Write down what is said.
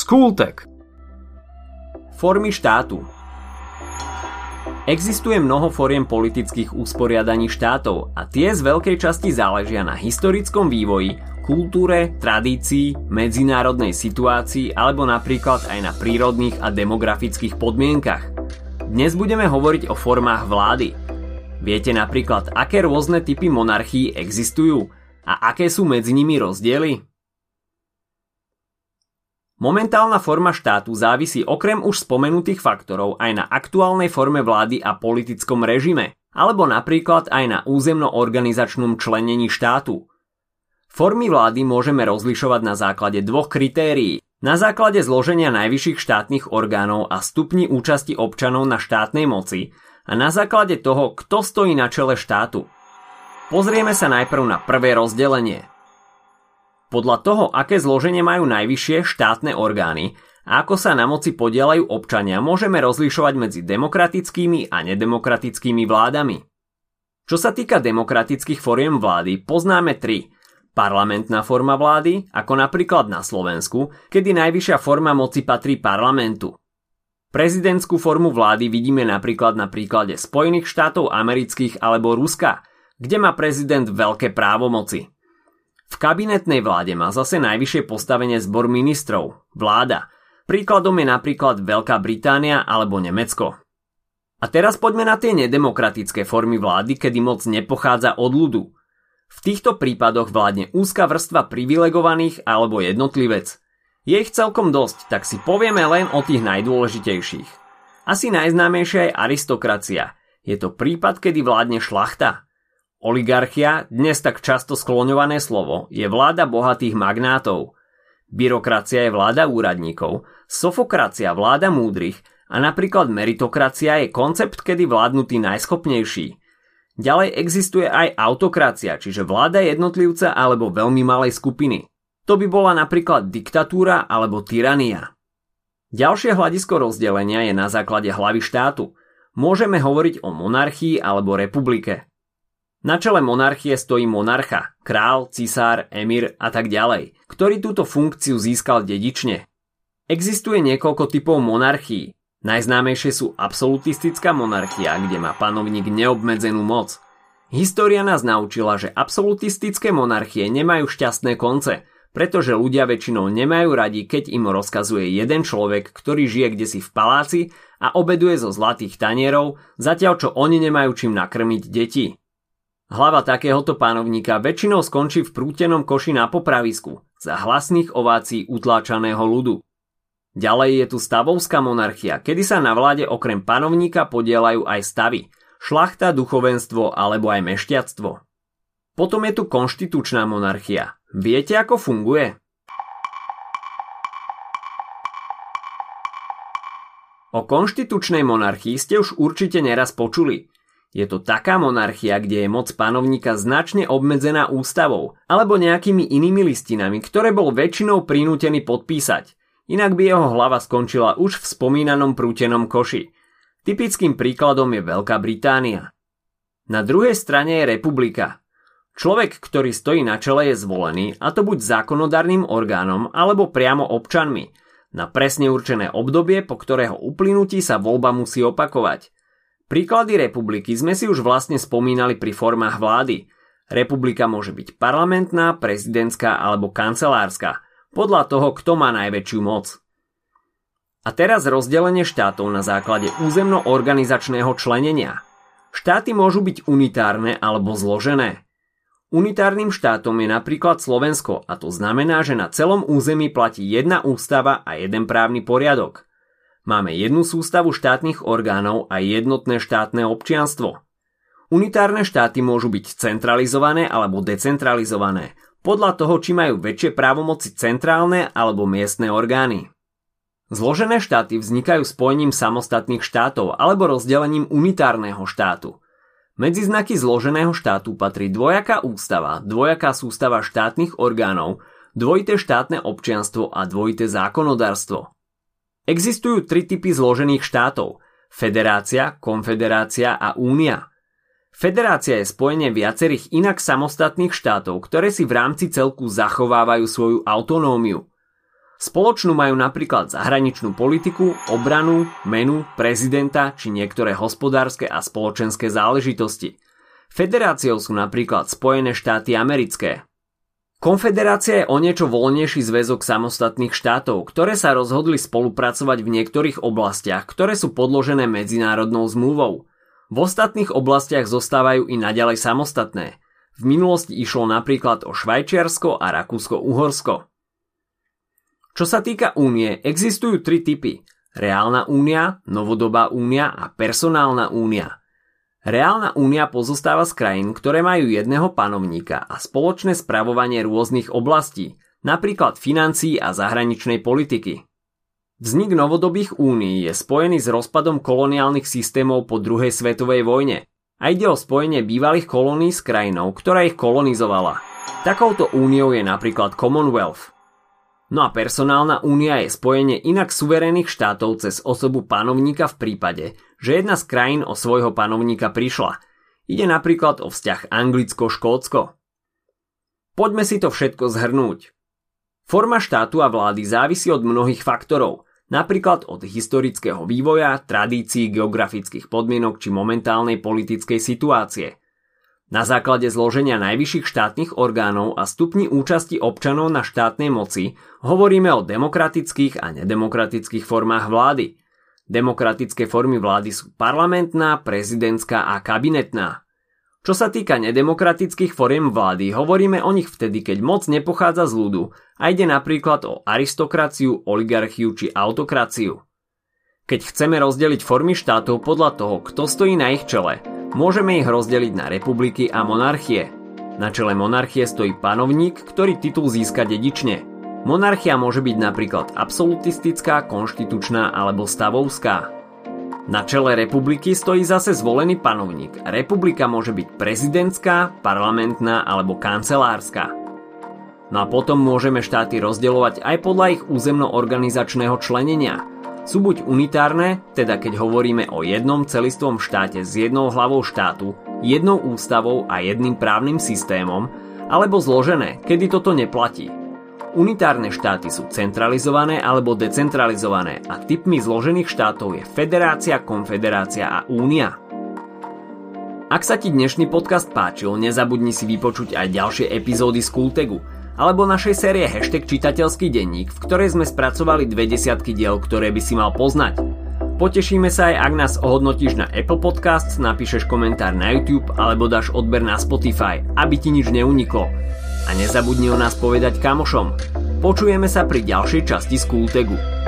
Skultek Formy štátu Existuje mnoho foriem politických usporiadaní štátov a tie z veľkej časti záležia na historickom vývoji, kultúre, tradícii, medzinárodnej situácii alebo napríklad aj na prírodných a demografických podmienkach. Dnes budeme hovoriť o formách vlády. Viete napríklad, aké rôzne typy monarchií existujú a aké sú medzi nimi rozdiely? Momentálna forma štátu závisí okrem už spomenutých faktorov aj na aktuálnej forme vlády a politickom režime, alebo napríklad aj na územno-organizačnom členení štátu. Formy vlády môžeme rozlišovať na základe dvoch kritérií. Na základe zloženia najvyšších štátnych orgánov a stupni účasti občanov na štátnej moci a na základe toho, kto stojí na čele štátu. Pozrieme sa najprv na prvé rozdelenie. Podľa toho, aké zloženie majú najvyššie štátne orgány a ako sa na moci podielajú občania, môžeme rozlišovať medzi demokratickými a nedemokratickými vládami. Čo sa týka demokratických foriem vlády, poznáme tri. Parlamentná forma vlády, ako napríklad na Slovensku, kedy najvyššia forma moci patrí parlamentu. Prezidentskú formu vlády vidíme napríklad na príklade Spojených štátov amerických alebo Ruska, kde má prezident veľké právomoci. V kabinetnej vláde má zase najvyššie postavenie zbor ministrov, vláda. Príkladom je napríklad Veľká Británia alebo Nemecko. A teraz poďme na tie nedemokratické formy vlády, kedy moc nepochádza od ľudu. V týchto prípadoch vládne úzka vrstva privilegovaných alebo jednotlivec. Je ich celkom dosť, tak si povieme len o tých najdôležitejších. Asi najznámejšia je aristokracia. Je to prípad, kedy vládne šlachta. Oligarchia, dnes tak často skloňované slovo, je vláda bohatých magnátov. Byrokracia je vláda úradníkov, sofokracia vláda múdrych a napríklad meritokracia je koncept, kedy vládnu tí najschopnejší. Ďalej existuje aj autokracia, čiže vláda jednotlivca alebo veľmi malej skupiny. To by bola napríklad diktatúra alebo tyrania. Ďalšie hľadisko rozdelenia je na základe hlavy štátu. Môžeme hovoriť o monarchii alebo republike. Na čele monarchie stojí monarcha, král, cisár, emír a tak ďalej, ktorý túto funkciu získal dedične. Existuje niekoľko typov monarchií. Najznámejšie sú absolutistická monarchia, kde má panovník neobmedzenú moc. História nás naučila, že absolutistické monarchie nemajú šťastné konce, pretože ľudia väčšinou nemajú radi, keď im rozkazuje jeden človek, ktorý žije kde si v paláci a obeduje zo zlatých tanierov, zatiaľ čo oni nemajú čím nakrmiť deti. Hlava takéhoto pánovníka väčšinou skončí v prútenom koši na popravisku za hlasných ovácií utláčaného ľudu. Ďalej je tu stavovská monarchia, kedy sa na vláde okrem panovníka podielajú aj stavy, šlachta, duchovenstvo alebo aj mešťactvo. Potom je tu konštitučná monarchia. Viete, ako funguje? O konštitučnej monarchii ste už určite neraz počuli – je to taká monarchia, kde je moc panovníka značne obmedzená ústavou alebo nejakými inými listinami, ktoré bol väčšinou prinútený podpísať. Inak by jeho hlava skončila už v spomínanom prútenom koši. Typickým príkladom je Veľká Británia. Na druhej strane je republika. Človek, ktorý stojí na čele je zvolený, a to buď zákonodárnym orgánom alebo priamo občanmi, na presne určené obdobie, po ktorého uplynutí sa voľba musí opakovať – Príklady republiky sme si už vlastne spomínali pri formách vlády. Republika môže byť parlamentná, prezidentská alebo kancelárska, podľa toho, kto má najväčšiu moc. A teraz rozdelenie štátov na základe územno-organizačného členenia. Štáty môžu byť unitárne alebo zložené. Unitárnym štátom je napríklad Slovensko a to znamená, že na celom území platí jedna ústava a jeden právny poriadok – Máme jednu sústavu štátnych orgánov a jednotné štátne občianstvo. Unitárne štáty môžu byť centralizované alebo decentralizované, podľa toho, či majú väčšie právomoci centrálne alebo miestne orgány. Zložené štáty vznikajú spojením samostatných štátov alebo rozdelením unitárneho štátu. Medzi znaky zloženého štátu patrí dvojaká ústava, dvojaká sústava štátnych orgánov, dvojité štátne občianstvo a dvojité zákonodárstvo. Existujú tri typy zložených štátov. Federácia, konfederácia a únia. Federácia je spojenie viacerých inak samostatných štátov, ktoré si v rámci celku zachovávajú svoju autonómiu. Spoločnú majú napríklad zahraničnú politiku, obranu, menu, prezidenta či niektoré hospodárske a spoločenské záležitosti. Federáciou sú napríklad Spojené štáty americké, Konfederácia je o niečo voľnejší zväzok samostatných štátov, ktoré sa rozhodli spolupracovať v niektorých oblastiach, ktoré sú podložené medzinárodnou zmluvou. V ostatných oblastiach zostávajú i naďalej samostatné. V minulosti išlo napríklad o Švajčiarsko a Rakúsko-Uhorsko. Čo sa týka únie, existujú tri typy. Reálna únia, novodobá únia a personálna únia. Reálna únia pozostáva z krajín, ktoré majú jedného panovníka a spoločné spravovanie rôznych oblastí, napríklad financií a zahraničnej politiky. Vznik novodobých únií je spojený s rozpadom koloniálnych systémov po druhej svetovej vojne a ide o spojenie bývalých kolónií s krajinou, ktorá ich kolonizovala. Takouto úniou je napríklad Commonwealth. No a personálna únia je spojenie inak suverénnych štátov cez osobu panovníka v prípade, že jedna z krajín o svojho panovníka prišla. Ide napríklad o vzťah Anglicko-Škótsko. Poďme si to všetko zhrnúť. Forma štátu a vlády závisí od mnohých faktorov, napríklad od historického vývoja, tradícií, geografických podmienok či momentálnej politickej situácie. Na základe zloženia najvyšších štátnych orgánov a stupni účasti občanov na štátnej moci hovoríme o demokratických a nedemokratických formách vlády. Demokratické formy vlády sú parlamentná, prezidentská a kabinetná. Čo sa týka nedemokratických foriem vlády, hovoríme o nich vtedy, keď moc nepochádza z ľudu a ide napríklad o aristokraciu, oligarchiu či autokraciu. Keď chceme rozdeliť formy štátov podľa toho, kto stojí na ich čele, Môžeme ich rozdeliť na republiky a monarchie. Na čele monarchie stojí panovník, ktorý titul získa dedične. Monarchia môže byť napríklad absolutistická, konštitučná alebo stavovská. Na čele republiky stojí zase zvolený panovník. Republika môže byť prezidentská, parlamentná alebo kancelárska. No a potom môžeme štáty rozdeľovať aj podľa ich územno-organizačného členenia – sú buď unitárne, teda keď hovoríme o jednom celistvom štáte s jednou hlavou štátu, jednou ústavou a jedným právnym systémom, alebo zložené, kedy toto neplatí. Unitárne štáty sú centralizované alebo decentralizované a typmi zložených štátov je federácia, konfederácia a únia. Ak sa ti dnešný podcast páčil, nezabudni si vypočuť aj ďalšie epizódy z Kultegu – alebo našej série Hashtag čitateľský denník, v ktorej sme spracovali dve desiatky diel, ktoré by si mal poznať. Potešíme sa aj, ak nás ohodnotíš na Apple Podcasts, napíšeš komentár na YouTube alebo dáš odber na Spotify, aby ti nič neuniklo. A nezabudni o nás povedať kamošom. Počujeme sa pri ďalšej časti Skultegu.